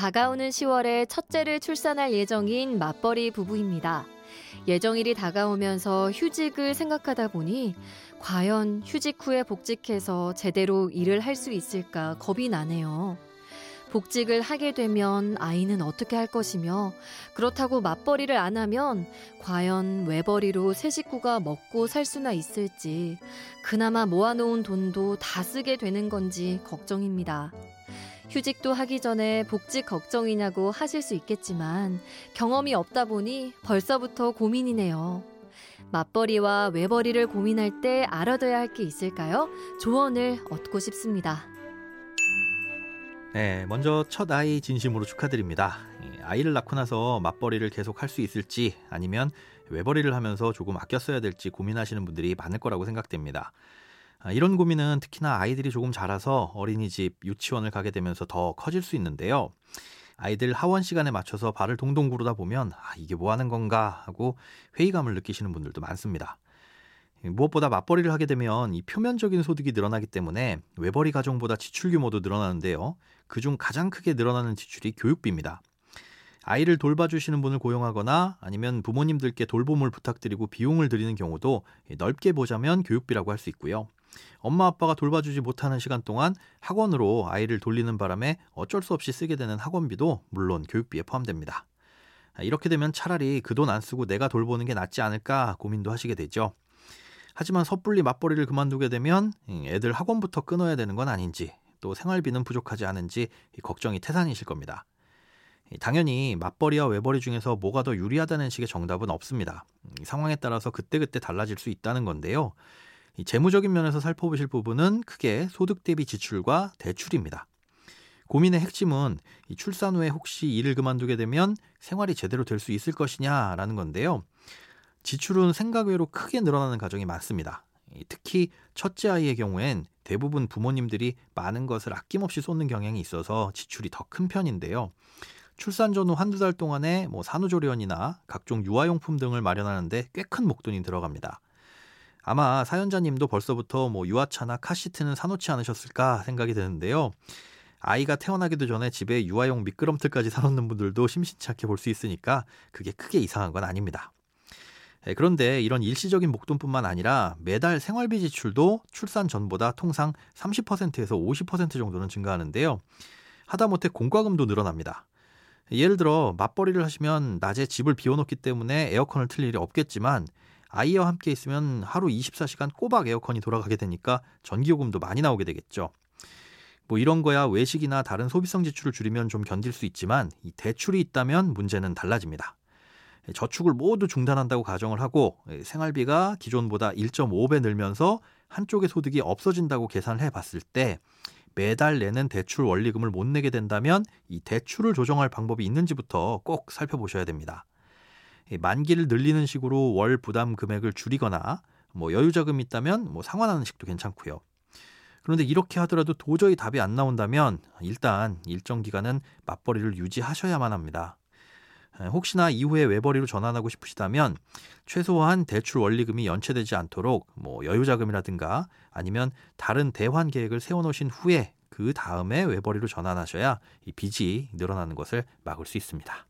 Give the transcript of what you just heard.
다가오는 10월에 첫째를 출산할 예정인 맞벌이 부부입니다. 예정일이 다가오면서 휴직을 생각하다 보니 과연 휴직 후에 복직해서 제대로 일을 할 수 있을까 겁이 나네요. 복직을 하게 되면 아이는 어떻게 할 것이며 그렇다고 맞벌이를 안 하면 과연 외벌이로 새 식구가 먹고 살 수나 있을지 그나마 모아놓은 돈도 다 쓰게 되는 건지 걱정입니다. 휴직도 하기 전에 복직 걱정이냐고 하실 수 있겠지만 경험이 없다 보니 벌써부터 고민이네요. 맞벌이와 외벌이를 고민할 때 알아둬야 할 게 있을까요? 조언을 얻고 싶습니다. 네, 먼저 첫 아이 진심으로 축하드립니다. 아이를 낳고 나서 맞벌이를 계속 할 수 있을지 아니면 외벌이를 하면서 조금 아껴 써야 될지 고민하시는 분들이 많을 거라고 생각됩니다. 아, 이런 고민은 특히나 아이들이 조금 자라서 어린이집, 유치원을 가게 되면서 더 커질 수 있는데요. 아이들 하원 시간에 맞춰서 발을 동동 구르다 보면 아, 이게 뭐 하는 건가 하고 회의감을 느끼시는 분들도 많습니다. 무엇보다 맞벌이를 하게 되면 이 표면적인 소득이 늘어나기 때문에 외벌이 가정보다 지출 규모도 늘어나는데요. 그중 가장 크게 늘어나는 지출이 교육비입니다. 아이를 돌봐주시는 분을 고용하거나 아니면 부모님들께 돌봄을 부탁드리고 비용을 드리는 경우도 넓게 보자면 교육비라고 할 수 있고요. 엄마 아빠가 돌봐주지 못하는 시간 동안 학원으로 아이를 돌리는 바람에 어쩔 수 없이 쓰게 되는 학원비도 물론 교육비에 포함됩니다. 이렇게 되면 차라리 그 돈 안 쓰고 내가 돌보는 게 낫지 않을까 고민도 하시게 되죠. 하지만 섣불리 맞벌이를 그만두게 되면 애들 학원부터 끊어야 되는 건 아닌지 또 생활비는 부족하지 않은지 걱정이 태산이실 겁니다. 당연히 맞벌이와 외벌이 중에서 뭐가 더 유리하다는 식의 정답은 없습니다. 상황에 따라서 그때그때 달라질 수 있다는 건데요. 재무적인 면에서 살펴보실 부분은 크게 소득 대비 지출과 대출입니다. 고민의 핵심은 출산 후에 혹시 일을 그만두게 되면 생활이 제대로 될 수 있을 것이냐라는 건데요. 지출은 생각 외로 크게 늘어나는 가정이 많습니다. 특히 첫째 아이의 경우엔 대부분 부모님들이 많은 것을 아낌없이 쏟는 경향이 있어서 지출이 더 큰 편인데요. 출산 전후 한두 달 동안에 뭐 산후조리원이나 각종 유아용품 등을 마련하는데 꽤 큰 목돈이 들어갑니다. 아마 사연자님도 벌써부터 뭐 유아차나 카시트는 사놓지 않으셨을까 생각이 드는데요. 아이가 태어나기도 전에 집에 유아용 미끄럼틀까지 사놓는 분들도 심심치 않게 볼 수 있으니까 그게 크게 이상한 건 아닙니다. 예, 그런데 이런 일시적인 목돈뿐만 아니라 매달 생활비 지출도 출산 전보다 통상 30%에서 50% 정도는 증가하는데요. 하다못해 공과금도 늘어납니다. 예를 들어 맞벌이를 하시면 낮에 집을 비워놓기 때문에 에어컨을 틀 일이 없겠지만 아이와 함께 있으면 하루 24시간 꼬박 에어컨이 돌아가게 되니까 전기요금도 많이 나오게 되겠죠. 뭐 이런 거야 외식이나 다른 소비성 지출을 줄이면 좀 견딜 수 있지만 이 대출이 있다면 문제는 달라집니다. 저축을 모두 중단한다고 가정을 하고 생활비가 기존보다 1.5배 늘면서 한쪽의 소득이 없어진다고 계산을 해 봤을 때 매달 내는 대출 원리금을 못 내게 된다면 이 대출을 조정할 방법이 있는지부터 꼭 살펴보셔야 됩니다. 만기를 늘리는 식으로 월 부담 금액을 줄이거나 뭐 여유 자금이 있다면 뭐 상환하는 식도 괜찮고요. 그런데 이렇게 하더라도 도저히 답이 안 나온다면 일단 일정 기간은 맞벌이를 유지하셔야만 합니다. 혹시나 이후에 외벌이로 전환하고 싶으시다면 최소한 대출 원리금이 연체되지 않도록 뭐 여유 자금이라든가 아니면 다른 대환 계획을 세워 놓으신 후에 그 다음에 외벌이로 전환하셔야 이 빚이 늘어나는 것을 막을 수 있습니다.